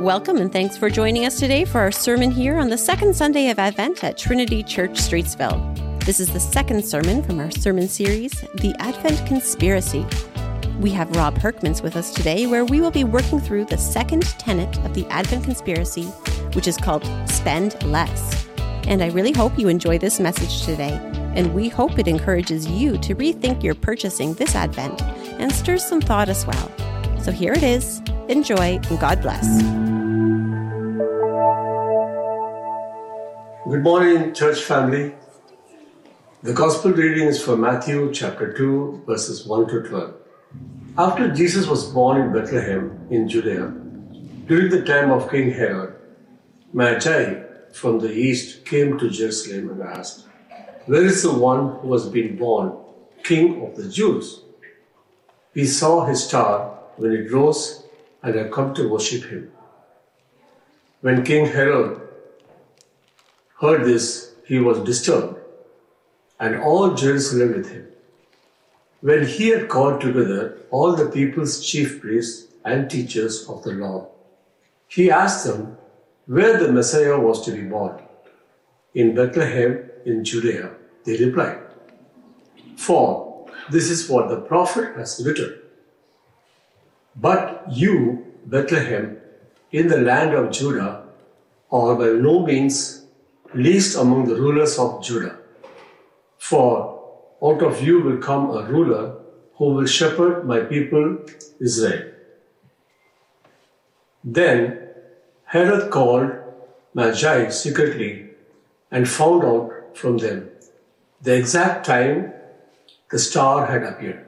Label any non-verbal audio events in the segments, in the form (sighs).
Welcome and thanks for joining us today for our sermon here on the second Sunday of Advent at Trinity Church, Streetsville. This is the second sermon from our sermon series, The Advent Conspiracy. We have Rob Hurkmans with us today, where we will be working through the second tenet of the Advent Conspiracy, which is called Spend Less. And I really hope you enjoy this message today, and we hope it encourages you to rethink your purchasing this Advent and stirs some thought as well. So here it is. Enjoy and God bless. Good morning, church family. The gospel reading is from Matthew chapter 2, verses 1 to 12. After Jesus was born in Bethlehem in Judea, during the time of King Herod, Magi from the east came to Jerusalem and asked, Where is the one who has been born, King of the Jews? We saw his star when it rose and have come to worship him. When King Herod heard this, he was disturbed, and all Jerusalem with him. When he had called together all the people's chief priests and teachers of the law, he asked them where the Messiah was to be born. In Bethlehem in Judea, they replied. For this is what the prophet has written. But you, Bethlehem, in the land of Judah, are by no means least among the rulers of Judah. For out of you will come a ruler who will shepherd my people Israel. Then Herod called Magi secretly and found out from them the exact time the star had appeared.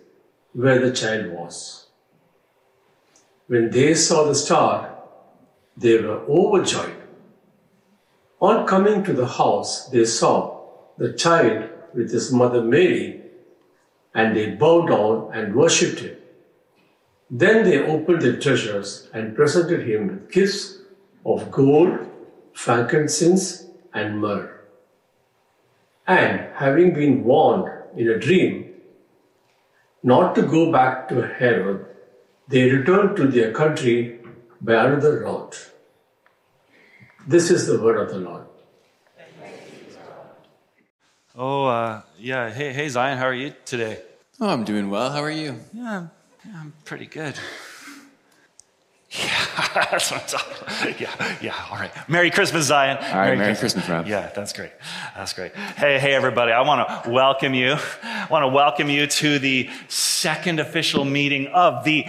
where the child was. When they saw the star, they were overjoyed. On coming to the house, they saw the child with his mother Mary, and they bowed down and worshipped him. Then they opened their treasures and presented him with gifts of gold, frankincense, and myrrh. And having been warned in a dream not to go back to Herod, they returned to their country by another route. This is the word of the Lord. Oh, uh, yeah. Hey, hey, Zion, how are you today? Oh, I'm doing well. How are you? Yeah, I'm, yeah, I'm pretty good. Yeah, (laughs) that's what I'm talking Yeah, yeah, all right. Merry Christmas, Zion. All right, Merry, Merry Christmas. Christmas, Rob. Yeah, that's great. That's great. Hey, hey, everybody. I want to welcome you. I want to welcome you to the second official meeting of the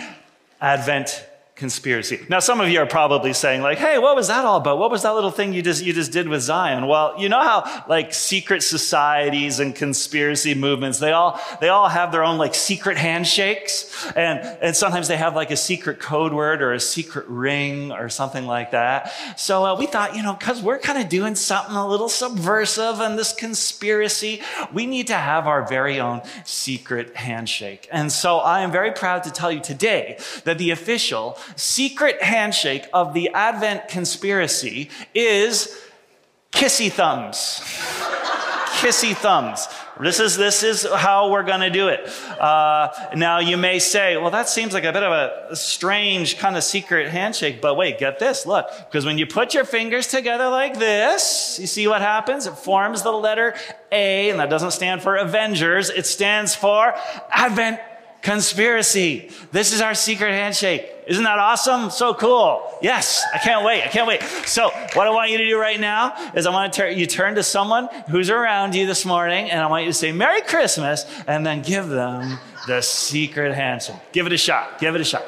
Advent conspiracy. Now, some of you are probably saying, like, hey, what was that all about? What was that little thing you just, you just did with Zion? Well, you know how, like, secret societies and conspiracy movements, they all, they all have their own, like, secret handshakes. And, and sometimes they have, like, a secret code word or a secret ring or something like that. So uh, we thought, you know, because we're kind of doing something a little subversive in this conspiracy, we need to have our very own secret handshake. And so I am very proud to tell you today that the official secret handshake of the Advent conspiracy is kissy thumbs. kissy thumbs. This is, this is how we're going to do it. Uh, now, you may say, well, that seems like a bit of a strange kind of secret handshake, but wait, get this. Look, because when you put your fingers together like this, you see what happens? It forms the letter A, and that doesn't stand for Avengers. It stands for Advent conspiracy. This is our secret handshake. Isn't that awesome? So cool. Yes, I can't wait. I can't wait. So, what I want you to do right now is I want to turn you turn to someone who's around you this morning, and I want you to say Merry Christmas, and then give them the secret handshake. Give it a shot. Give it a shot.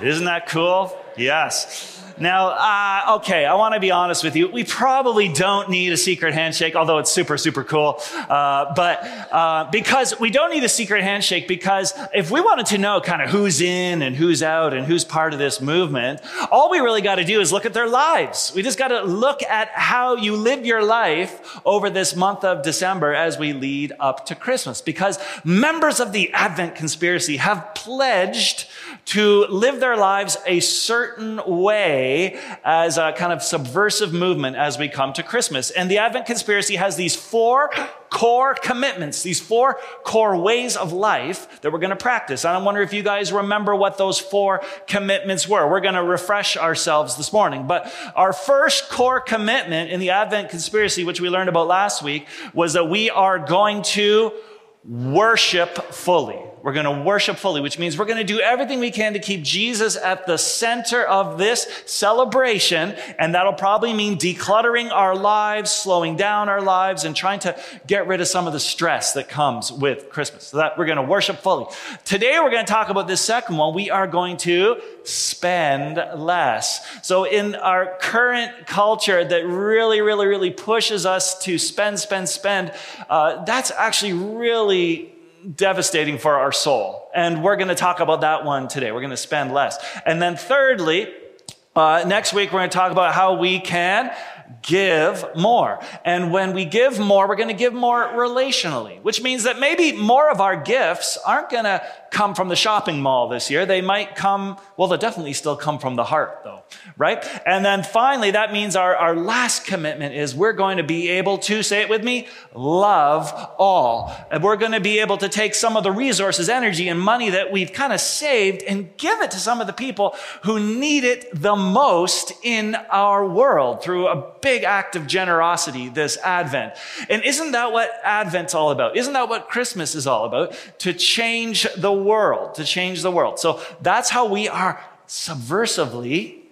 Isn't that cool? Yes. Now, uh, okay, I want to be honest with you. We probably don't need a secret handshake, although it's super, super cool. Uh, but uh, because we don't need a secret handshake, because if we wanted to know kind of who's in and who's out and who's part of this movement, all we really got to do is look at their lives. We just got to look at how you live your life over this month of December as we lead up to Christmas. Because members of the Advent conspiracy have pledged to live their lives a certain way as a kind of subversive movement as we come to Christmas. And the Advent conspiracy has these four core commitments, these four core ways of life that we're going to practice. And I wonder if you guys remember what those four commitments were. We're going to refresh ourselves this morning. But our first core commitment in the Advent conspiracy, which we learned about last week, was that we are going to worship fully. We're going to worship fully, which means we're going to do everything we can to keep Jesus at the center of this celebration. And that'll probably mean decluttering our lives, slowing down our lives, and trying to get rid of some of the stress that comes with Christmas. So that we're going to worship fully. Today, we're going to talk about this second one. We are going to spend less. So in our current culture that really, really, really pushes us to spend, spend, spend, uh, that's actually really devastating for our soul. And we're going to talk about that one today. We're going to spend less. And then thirdly, uh, next week we're going to talk about how we can give more. And when we give more, we're going to give more relationally, which means that maybe more of our gifts aren't going to come from the shopping mall this year. They might come, well, they'll definitely still come from the heart, though, right? And then finally, that means our, our last commitment is we're going to be able to, say it with me, love all. And we're going to be able to take some of the resources, energy, and money that we've kind of saved and give it to some of the people who need it the most in our world through a big act of generosity this Advent. And isn't that what Advent's all about? Isn't that what Christmas is all about? To change the world, to change the world. So that's how we are subversively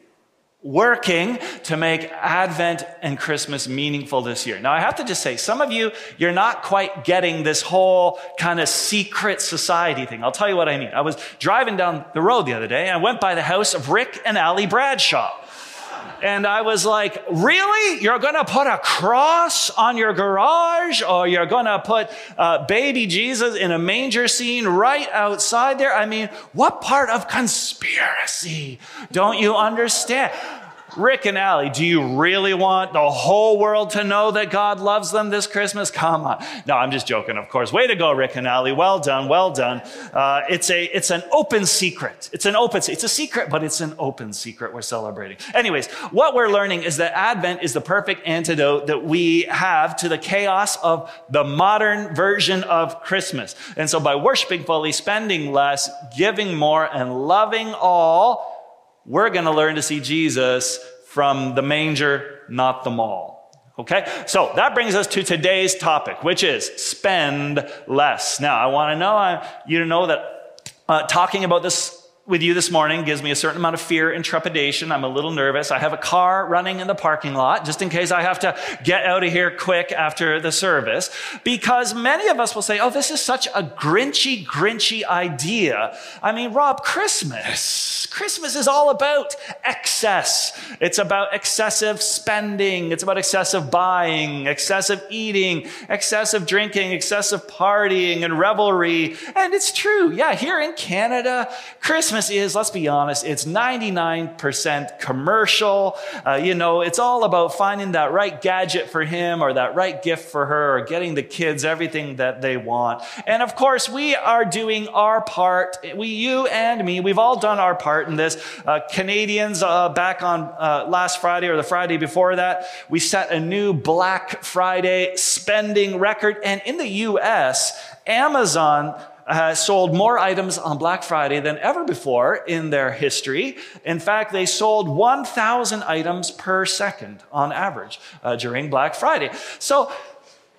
working to make Advent and Christmas meaningful this year. Now, I have to just say, some of you, you're not quite getting this whole kind of secret society thing. I'll tell you what I mean. I was driving down the road the other day and I went by the house of Rick and Allie Bradshaw. And I was like, really? You're going to put a cross on your garage or you're going to put uh, baby Jesus in a manger scene right outside there? I mean, what part of conspiracy don't you understand? Rick and Allie, do you really want the whole world to know that God loves them this Christmas? Come on. No, I'm just joking, of course. Way to go, Rick and Allie. Well done, well done. Uh, it's a, it's an open secret. It's an open, it's a secret, but it's an open secret we're celebrating. Anyways, what we're learning is that Advent is the perfect antidote that we have to the chaos of the modern version of Christmas. And so by worshiping fully, spending less, giving more, and loving all, we're going to learn to see Jesus from the manger, not the mall. Okay? So that brings us to today's topic, which is spend less. Now, I want to know uh, you to know that uh, talking about this with you this morning gives me a certain amount of fear and trepidation. I'm a little nervous. I have a car running in the parking lot just in case I have to get out of here quick after the service because many of us will say, Oh, this is such a grinchy, grinchy idea. I mean, Rob, Christmas. Christmas is all about excess. It's about excessive spending. It's about excessive buying, excessive eating, excessive drinking, excessive partying and revelry. And it's true. Yeah, here in Canada, Christmas Christmas is, let's be honest, it's 99% commercial. Uh, you know, it's all about finding that right gadget for him or that right gift for her or getting the kids everything that they want. And of course, we are doing our part. We, you and me, we've all done our part in this. Uh, Canadians, uh, back on uh, last Friday or the Friday before that, we set a new Black Friday spending record. And in the US, Amazon uh, sold more items on Black Friday than ever before in their history. In fact, they sold 1,000 items per second on average uh, during Black Friday. So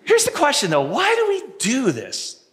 here's the question though why do we do this?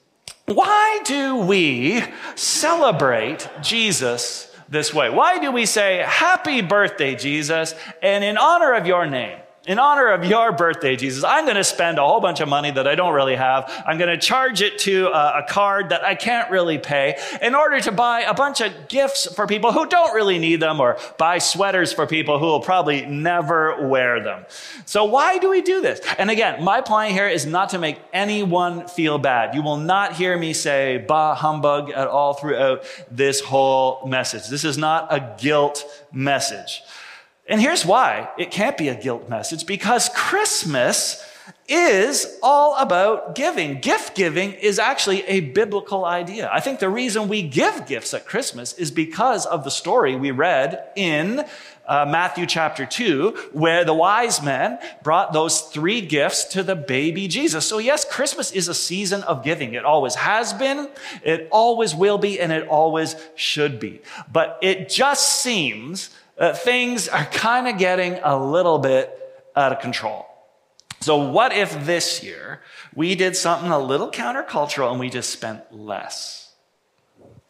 Why do we celebrate Jesus this way? Why do we say, Happy birthday, Jesus, and in honor of your name? In honor of your birthday, Jesus, I'm going to spend a whole bunch of money that I don't really have. I'm going to charge it to a, a card that I can't really pay in order to buy a bunch of gifts for people who don't really need them or buy sweaters for people who will probably never wear them. So why do we do this? And again, my point here is not to make anyone feel bad. You will not hear me say bah humbug at all throughout this whole message. This is not a guilt message. And here's why it can't be a guilt message because Christmas is all about giving. Gift giving is actually a biblical idea. I think the reason we give gifts at Christmas is because of the story we read in uh, Matthew chapter 2, where the wise men brought those three gifts to the baby Jesus. So, yes, Christmas is a season of giving. It always has been, it always will be, and it always should be. But it just seems that things are kind of getting a little bit out of control. So, what if this year we did something a little countercultural and we just spent less?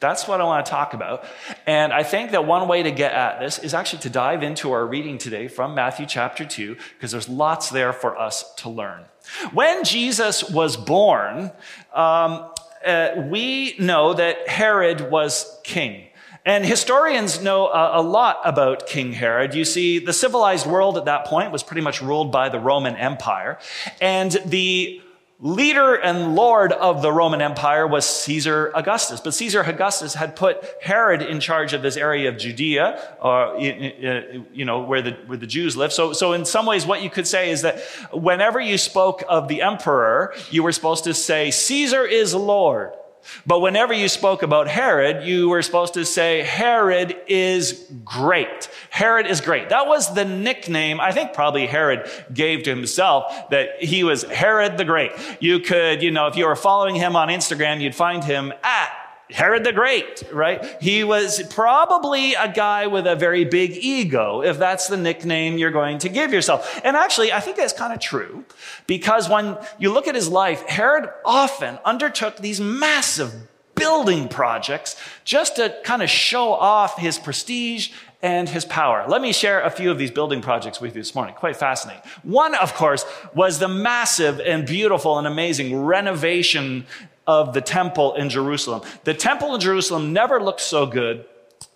That's what I want to talk about. And I think that one way to get at this is actually to dive into our reading today from Matthew chapter 2, because there's lots there for us to learn. When Jesus was born, um, uh, we know that Herod was king. And historians know a, lot about King Herod. You see, the civilized world at that point was pretty much ruled by the Roman Empire. And the leader and lord of the Roman Empire was Caesar Augustus. But Caesar Augustus had put Herod in charge of this area of Judea, uh, you know, where the, where the Jews lived. So, so in some ways, what you could say is that whenever you spoke of the emperor, you were supposed to say, Caesar is Lord. But whenever you spoke about Herod, you were supposed to say, Herod is great. Herod is great. That was the nickname I think probably Herod gave to himself that he was Herod the Great. You could, you know, if you were following him on Instagram, you'd find him at Herod the Great, right? He was probably a guy with a very big ego, if that's the nickname you're going to give yourself. And actually, I think that's kind of true because when you look at his life, Herod often undertook these massive building projects just to kind of show off his prestige and his power. Let me share a few of these building projects with you this morning. Quite fascinating. One, of course, was the massive and beautiful and amazing renovation of the temple in Jerusalem. The temple in Jerusalem never looked so good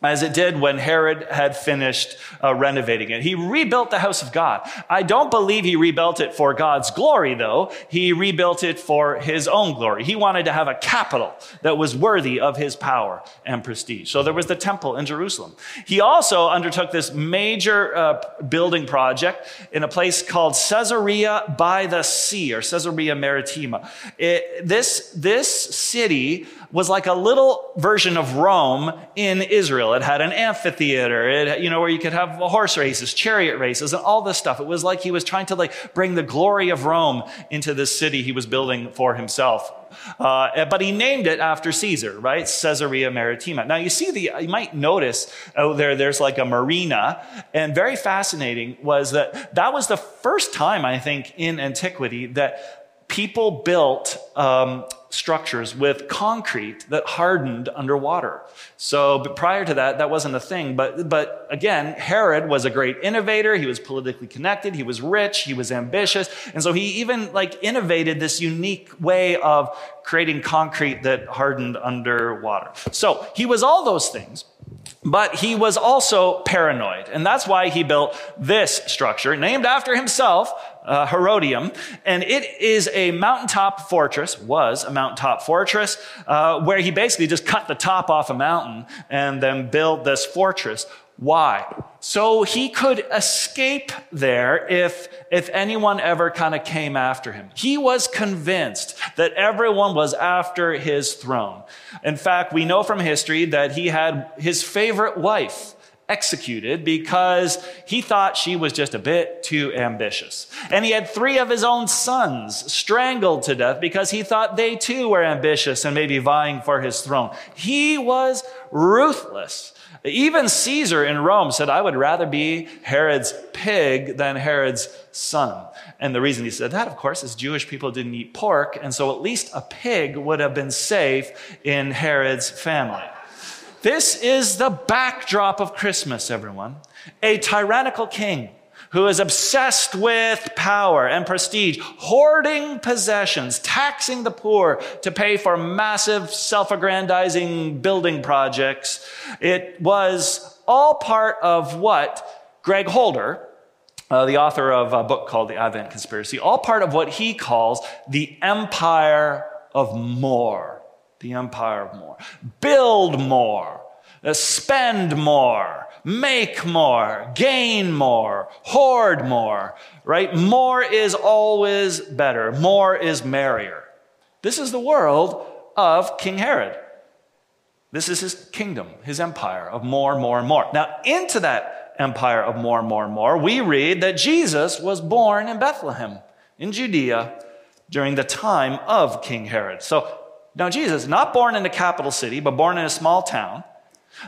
as it did when Herod had finished uh, renovating it. He rebuilt the house of God. I don't believe he rebuilt it for God's glory, though. He rebuilt it for his own glory. He wanted to have a capital that was worthy of his power and prestige. So there was the temple in Jerusalem. He also undertook this major uh, building project in a place called Caesarea by the Sea, or Caesarea Maritima. It, this, this city was like a little version of Rome in Israel. It had an amphitheater, it, you know, where you could have horse races, chariot races, and all this stuff. It was like he was trying to like bring the glory of Rome into this city he was building for himself. Uh, but he named it after Caesar, right? Caesarea Maritima. Now you see the, you might notice out there, there's like a marina. And very fascinating was that that was the first time, I think, in antiquity that people built um, structures with concrete that hardened underwater. So prior to that, that wasn't a thing. But, but again, Herod was a great innovator. He was politically connected. He was rich. He was ambitious. And so he even like innovated this unique way of creating concrete that hardened underwater. So he was all those things. But he was also paranoid. And that's why he built this structure, named after himself, uh, Herodium. And it is a mountaintop fortress, was a mountaintop fortress, uh, where he basically just cut the top off a mountain and then built this fortress. Why? So he could escape there if, if anyone ever kind of came after him. He was convinced that everyone was after his throne. In fact, we know from history that he had his favorite wife executed because he thought she was just a bit too ambitious. And he had three of his own sons strangled to death because he thought they too were ambitious and maybe vying for his throne. He was ruthless. Even Caesar in Rome said, I would rather be Herod's pig than Herod's son. And the reason he said that, of course, is Jewish people didn't eat pork, and so at least a pig would have been safe in Herod's family. This is the backdrop of Christmas, everyone. A tyrannical king who is obsessed with power and prestige, hoarding possessions, taxing the poor to pay for massive self aggrandizing building projects. It was all part of what Greg Holder, uh, the author of a book called The Advent Conspiracy, all part of what he calls the empire of more. The empire of more. Build more, uh, spend more, make more, gain more, hoard more, right? More is always better, more is merrier. This is the world of King Herod. This is his kingdom, his empire of more, and more, and more. Now, into that empire of more, and more, and more, we read that Jesus was born in Bethlehem, in Judea, during the time of King Herod. So, now Jesus, not born in the capital city, but born in a small town,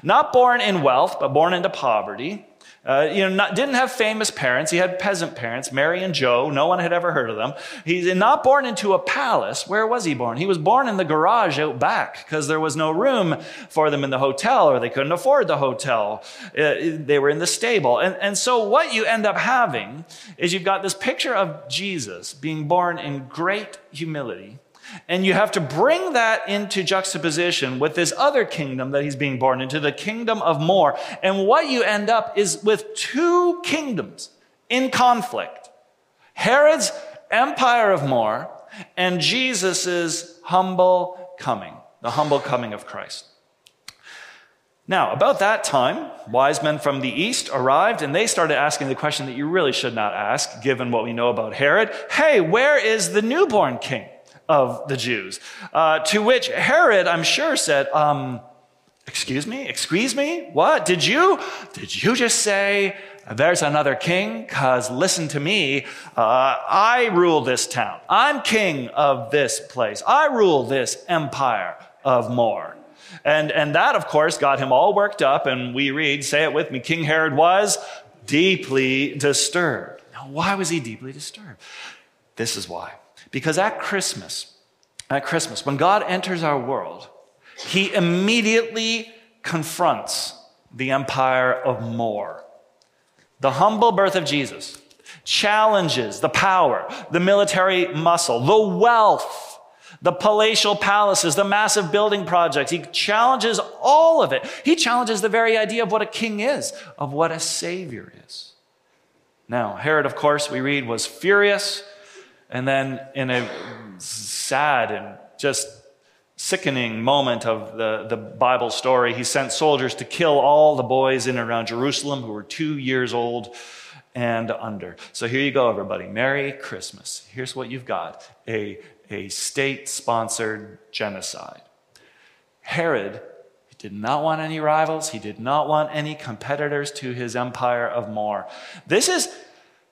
not born in wealth, but born into poverty, uh, you know, not, didn't have famous parents. He had peasant parents, Mary and Joe. No one had ever heard of them. He's not born into a palace. Where was he born? He was born in the garage out back because there was no room for them in the hotel or they couldn't afford the hotel. Uh, they were in the stable. And, and so what you end up having is you've got this picture of Jesus being born in great humility and you have to bring that into juxtaposition with this other kingdom that he's being born into, the kingdom of more. And what you end up is with two kingdoms in conflict Herod's empire of more and Jesus' humble coming, the humble coming of Christ. Now, about that time, wise men from the east arrived and they started asking the question that you really should not ask, given what we know about Herod. Hey, where is the newborn king? Of the Jews. Uh, to which Herod, I'm sure, said, um, Excuse me? Excuse me? What? Did you? Did you just say there's another king? Because listen to me. Uh, I rule this town. I'm king of this place. I rule this empire of more. And, and that, of course, got him all worked up. And we read, say it with me, King Herod was deeply disturbed. Now, why was he deeply disturbed? This is why. Because at Christmas, at Christmas, when God enters our world, he immediately confronts the empire of more. The humble birth of Jesus challenges the power, the military muscle, the wealth, the palatial palaces, the massive building projects. He challenges all of it. He challenges the very idea of what a king is, of what a savior is. Now, Herod, of course, we read, was furious and then, in a sad and just sickening moment of the, the Bible story, he sent soldiers to kill all the boys in and around Jerusalem who were two years old and under. So here you go, everybody. Merry Christmas. Here's what you've got a, a state sponsored genocide. Herod did not want any rivals, he did not want any competitors to his empire of more. This is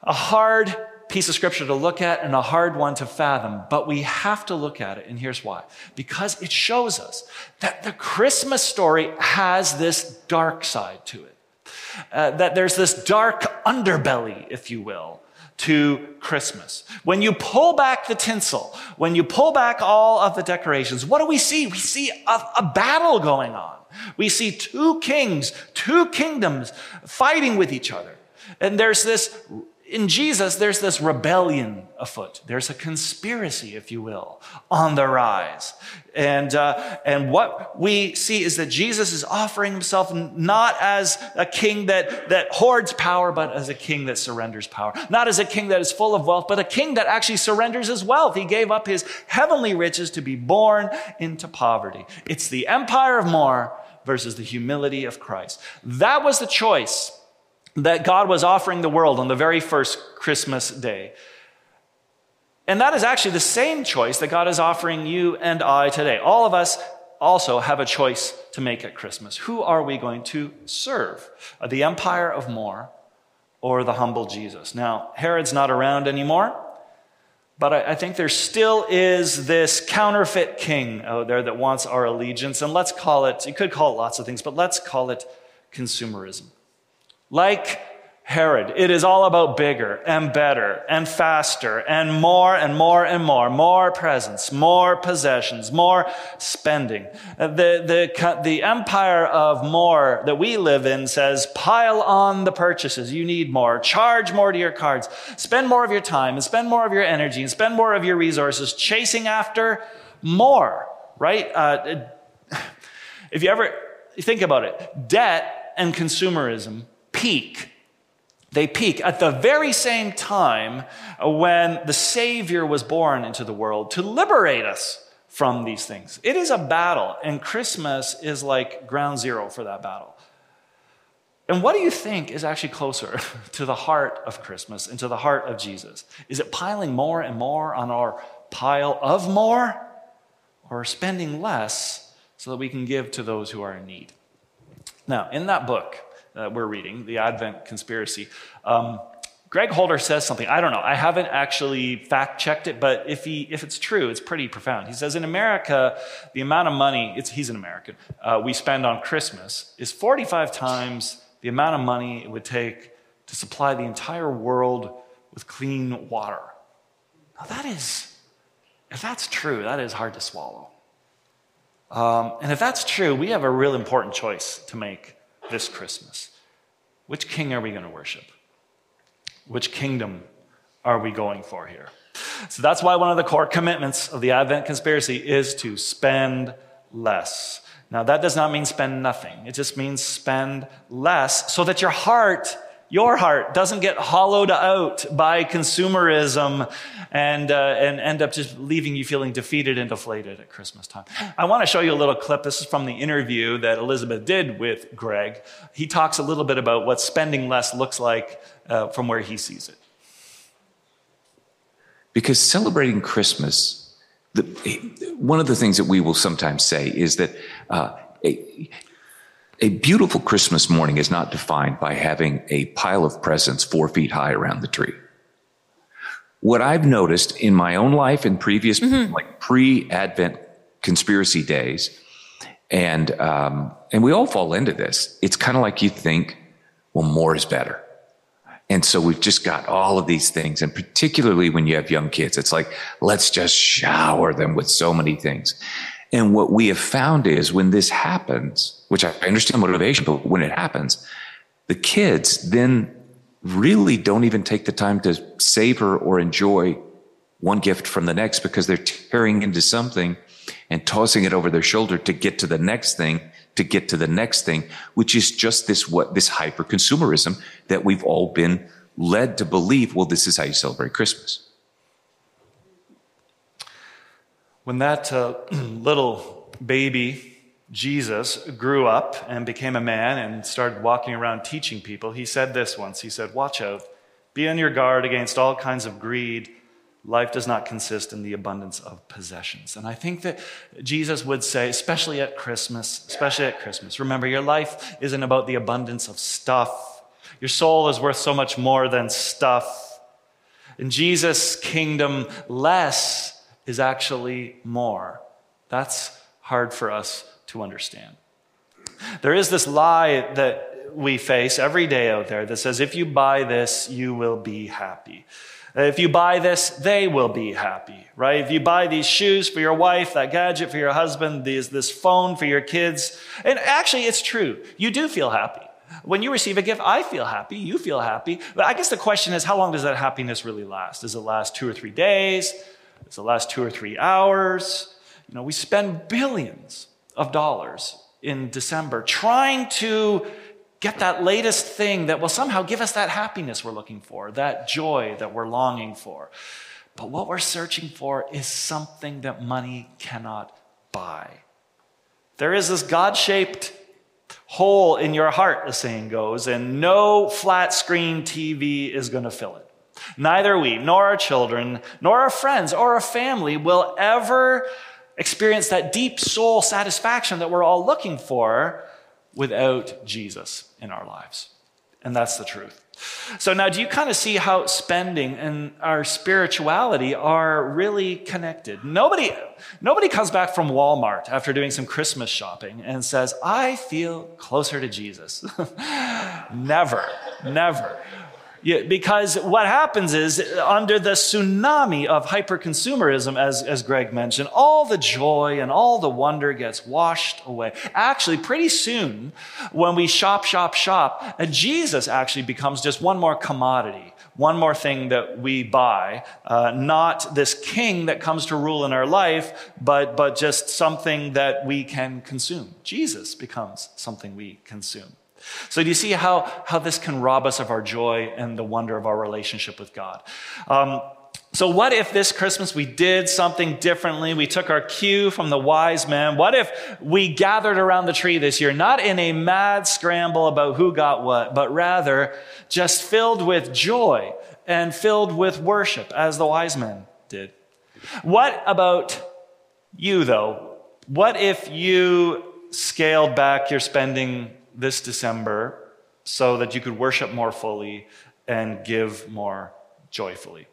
a hard piece of scripture to look at and a hard one to fathom, but we have to look at it, and here's why. Because it shows us that the Christmas story has this dark side to it. Uh, that there's this dark underbelly, if you will, to Christmas. When you pull back the tinsel, when you pull back all of the decorations, what do we see? We see a, a battle going on. We see two kings, two kingdoms fighting with each other. And there's this in Jesus, there's this rebellion afoot. There's a conspiracy, if you will, on the rise. And, uh, and what we see is that Jesus is offering himself not as a king that, that hoards power, but as a king that surrenders power. Not as a king that is full of wealth, but a king that actually surrenders his wealth. He gave up his heavenly riches to be born into poverty. It's the empire of more versus the humility of Christ. That was the choice that God was offering the world on the very first Christmas day. And that is actually the same choice that God is offering you and I today. All of us also have a choice to make at Christmas. Who are we going to serve? Uh, the empire of more or the humble Jesus? Now, Herod's not around anymore, but I, think there still is this counterfeit king out there that wants our allegiance. And let's call it, you could call it lots of things, but let's call it consumerism. Like Herod. It is all about bigger and better and faster and more and more and more, more presents, more possessions, more spending. Uh, the, the, the empire of more that we live in says pile on the purchases. You need more. Charge more to your cards. Spend more of your time and spend more of your energy and spend more of your resources chasing after more, right? Uh, (sighs) if you ever think about it, debt and consumerism peak they peak at the very same time when the Savior was born into the world to liberate us from these things. It is a battle, and Christmas is like ground zero for that battle. And what do you think is actually closer (laughs) to the heart of Christmas and to the heart of Jesus? Is it piling more and more on our pile of more, or spending less so that we can give to those who are in need? Now, in that book, that we're reading, The Advent Conspiracy, um, Greg Holder says something. I don't know. I haven't actually fact checked it, but if, he, if it's true, it's pretty profound. He says in America, the amount of money, he's an American, uh, we spend on Christmas is 45 times the amount of money it would take to supply the entire world with clean water. Now, that is, if that's true, that is hard to swallow. Um, and if that's true, we have a real important choice to make this Christmas. Which king are we going to worship? Which kingdom are we going for here? So that's why one of the core commitments of the Advent conspiracy is to spend less. Now, that does not mean spend nothing. It just means spend less so that your heart your heart doesn't get hollowed out by consumerism and, uh, and end up just leaving you feeling defeated and deflated at Christmas time. I want to show you a little clip. This is from the interview that Elizabeth did with Greg. He talks a little bit about what spending less looks like uh, from where he sees it. Because celebrating Christmas, the, one of the things that we will sometimes say is that uh, a, beautiful Christmas morning is not defined by having a pile of presents four feet high around the tree. What I've noticed in my own life in previous, mm-hmm. like pre-Advent conspiracy days, and um, and we all fall into this. It's kind of like you think, well, more is better. And so we've just got all of these things. And particularly when you have young kids, it's like, let's just shower them with so many things. And what we have found is when this happens, which I understand motivation, but when it happens, the kids then really don't even take the time to savor or enjoy one gift from the next because they're tearing into something and tossing it over their shoulder to get to the next thing, to get to the next thing, which is just this what this hyper consumerism that we've all been led to believe, well, this is how you celebrate Christmas. When that uh, (clears throat) little baby, Jesus, grew up and became a man and started walking around teaching people, he said this once. He said, Watch out, be on your guard against all kinds of greed. Life does not consist in the abundance of possessions. And I think that Jesus would say, especially at Christmas, especially at Christmas, remember, your life isn't about the abundance of stuff. Your soul is worth so much more than stuff. In Jesus' kingdom, less is actually more. That's hard for us to understand. There is this lie that we face every day out there that says if you buy this, you will be happy. If you buy this, they will be happy, right? If you buy these shoes for your wife, that gadget for your husband, these, this phone for your kids, and actually it's true. You do feel happy. When you receive a gift, I feel happy, you feel happy. But I guess the question is, how long does that happiness really last? Does it last two or three days? Does it last two or three hours. You know, we spend billions of dollars in December trying to get that latest thing that will somehow give us that happiness we're looking for, that joy that we're longing for. But what we're searching for is something that money cannot buy. There is this God shaped hole in your heart, the saying goes, and no flat screen TV is going to fill it. Neither we, nor our children, nor our friends, or our family will ever experience that deep soul satisfaction that we're all looking for without Jesus in our lives. And that's the truth. So now, do you kind of see how spending and our spirituality are really connected? Nobody, nobody comes back from Walmart after doing some Christmas shopping and says, I feel closer to Jesus. (laughs) never, never. Because what happens is, under the tsunami of hyperconsumerism, as, as Greg mentioned, all the joy and all the wonder gets washed away. Actually, pretty soon, when we shop, shop, shop, uh, Jesus actually becomes just one more commodity, one more thing that we buy, uh, not this king that comes to rule in our life, but, but just something that we can consume. Jesus becomes something we consume. So, do you see how, how this can rob us of our joy and the wonder of our relationship with God? Um, so, what if this Christmas we did something differently? We took our cue from the wise men. What if we gathered around the tree this year, not in a mad scramble about who got what, but rather just filled with joy and filled with worship, as the wise men did? What about you, though? What if you scaled back your spending this December so that you could worship more fully and give more joyfully.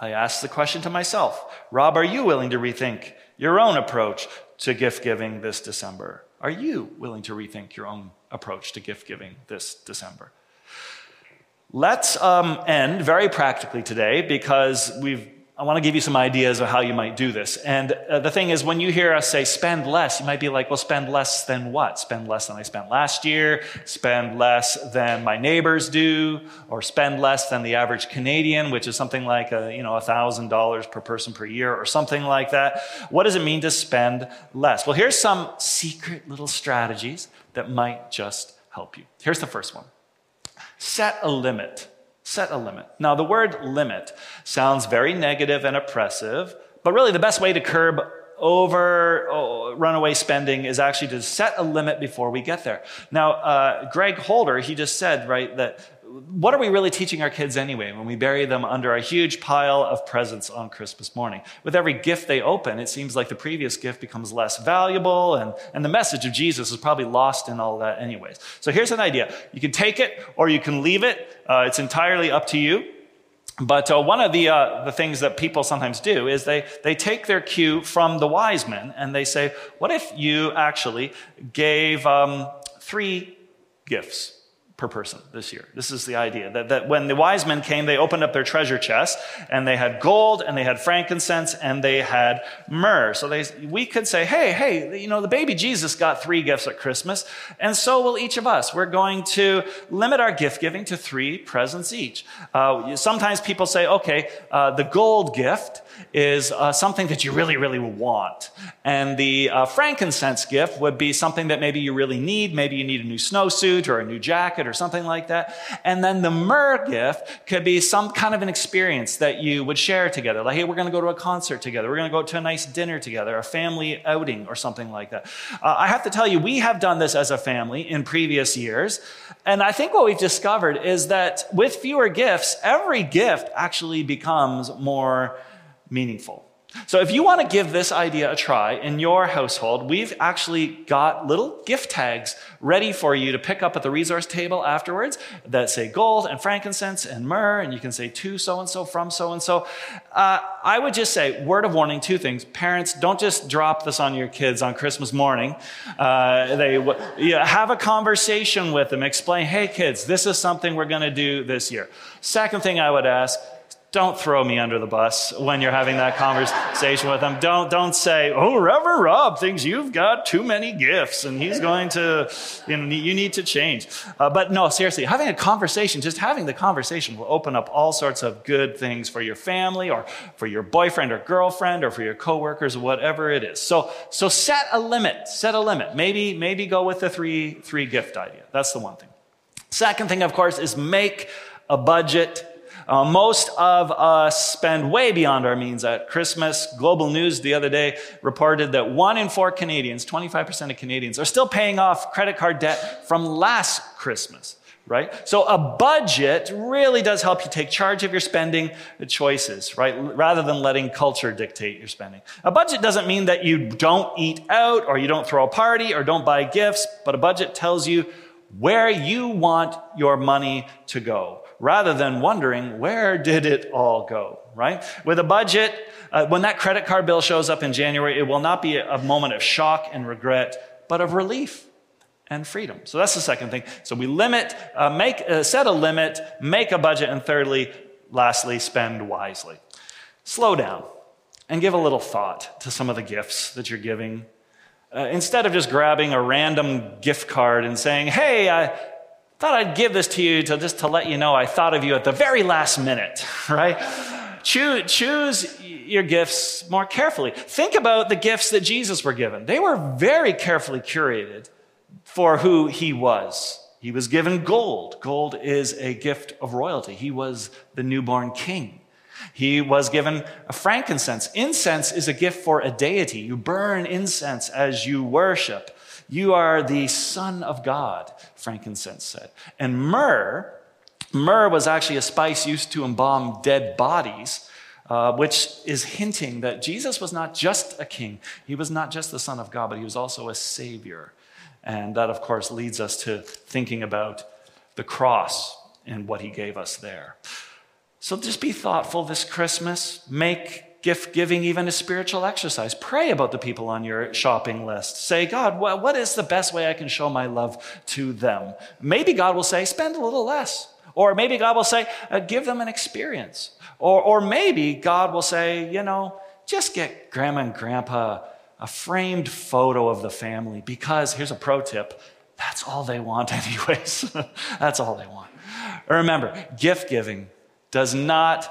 I asked the question to myself Rob, are you willing to rethink your own approach to gift giving this December? Are you willing to rethink your own approach to gift giving this December? Let's um, end very practically today because we've I want to give you some ideas of how you might do this. And uh, the thing is, when you hear us say spend less, you might be like, well, spend less than what? Spend less than I spent last year, spend less than my neighbors do, or spend less than the average Canadian, which is something like, a, you know, $1,000 per person per year, or something like that. What does it mean to spend less? Well, here's some secret little strategies that might just help you. Here's the first one set a limit Set a limit. Now, the word limit sounds very negative and oppressive, but really the best way to curb over oh, runaway spending is actually to set a limit before we get there. Now, uh, Greg Holder, he just said, right, that what are we really teaching our kids anyway when we bury them under a huge pile of presents on Christmas morning? With every gift they open, it seems like the previous gift becomes less valuable, and, and the message of Jesus is probably lost in all that, anyways. So here's an idea you can take it or you can leave it, uh, it's entirely up to you. But uh, one of the, uh, the things that people sometimes do is they, they take their cue from the wise men and they say, What if you actually gave um, three gifts? Per person this year. This is the idea that, that when the wise men came, they opened up their treasure chest and they had gold and they had frankincense and they had myrrh. So they, we could say, hey, hey, you know, the baby Jesus got three gifts at Christmas and so will each of us. We're going to limit our gift giving to three presents each. Uh, sometimes people say, okay, uh, the gold gift is uh, something that you really, really want. And the uh, frankincense gift would be something that maybe you really need. Maybe you need a new snowsuit or a new jacket or something like that. And then the myrrh gift could be some kind of an experience that you would share together. Like, hey, we're going to go to a concert together. We're going to go to a nice dinner together, a family outing or something like that. Uh, I have to tell you, we have done this as a family in previous years. And I think what we've discovered is that with fewer gifts, every gift actually becomes more meaningful. So, if you want to give this idea a try in your household, we've actually got little gift tags ready for you to pick up at the resource table afterwards that say gold and frankincense and myrrh, and you can say to so and so from so and so. I would just say, word of warning, two things. Parents, don't just drop this on your kids on Christmas morning. Uh, they yeah, have a conversation with them, explain, hey, kids, this is something we're going to do this year. Second thing I would ask, don't throw me under the bus when you're having that conversation with them. Don't, don't say, oh, Reverend Rob thinks you've got too many gifts and he's going to, you, know, you need to change. Uh, but no, seriously, having a conversation, just having the conversation will open up all sorts of good things for your family or for your boyfriend or girlfriend or for your coworkers or whatever it is. So, so set a limit, set a limit. Maybe, maybe go with the three, three gift idea. That's the one thing. Second thing, of course, is make a budget uh, most of us spend way beyond our means at Christmas. Global News the other day reported that one in four Canadians, 25% of Canadians, are still paying off credit card debt from last Christmas right? So a budget really does help you take charge of your spending choices, right? Rather than letting culture dictate your spending. A budget doesn't mean that you don't eat out or you don't throw a party or don't buy gifts, but a budget tells you where you want your money to go rather than wondering, where did it all go, right? With a budget, uh, when that credit card bill shows up in January, it will not be a moment of shock and regret, but of relief and freedom. So that's the second thing. So we limit, uh, make, uh, set a limit, make a budget, and thirdly, lastly, spend wisely. Slow down and give a little thought to some of the gifts that you're giving. Uh, instead of just grabbing a random gift card and saying, hey, I thought I'd give this to you to just to let you know I thought of you at the very last minute, (laughs) right? choose, choose your gifts more carefully. Think about the gifts that Jesus were given. They were very carefully curated for who he was. He was given gold. Gold is a gift of royalty. He was the newborn king. He was given a frankincense. Incense is a gift for a deity. You burn incense as you worship. You are the Son of God, frankincense said. And myrrh, myrrh was actually a spice used to embalm dead bodies, uh, which is hinting that Jesus was not just a king. He was not just the Son of God, but he was also a Savior. And that, of course, leads us to thinking about the cross and what he gave us there. So just be thoughtful this Christmas. Make gift giving even a spiritual exercise. Pray about the people on your shopping list. Say, God, what is the best way I can show my love to them? Maybe God will say, spend a little less. Or maybe God will say, uh, give them an experience. Or, or maybe God will say, you know, just get grandma and grandpa a framed photo of the family because here's a pro tip that's all they want, (laughs) anyways. (laughs) that's all they want. Remember, gift giving does not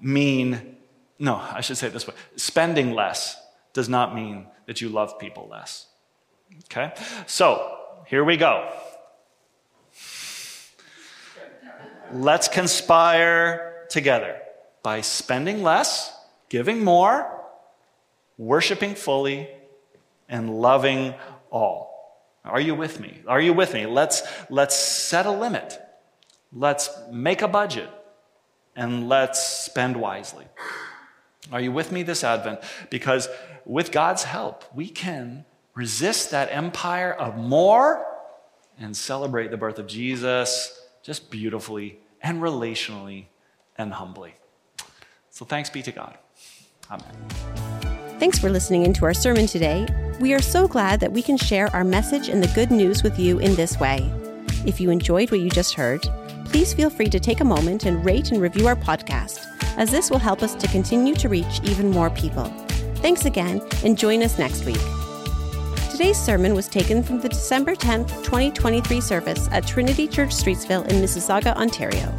mean, no, I should say it this way spending less does not mean that you love people less. Okay? So, here we go. Let's conspire together by spending less, giving more, worshiping fully, and loving all. Are you with me? Are you with me? Let's, let's set a limit. Let's make a budget and let's spend wisely. Are you with me this Advent? Because with God's help, we can resist that empire of more and celebrate the birth of Jesus just beautifully and relationally and humbly. So thanks be to God. Amen. Thanks for listening into our sermon today. We are so glad that we can share our message and the good news with you in this way. If you enjoyed what you just heard, please feel free to take a moment and rate and review our podcast, as this will help us to continue to reach even more people. Thanks again, and join us next week. Today's sermon was taken from the December 10th, 2023 service at Trinity Church Streetsville in Mississauga, Ontario.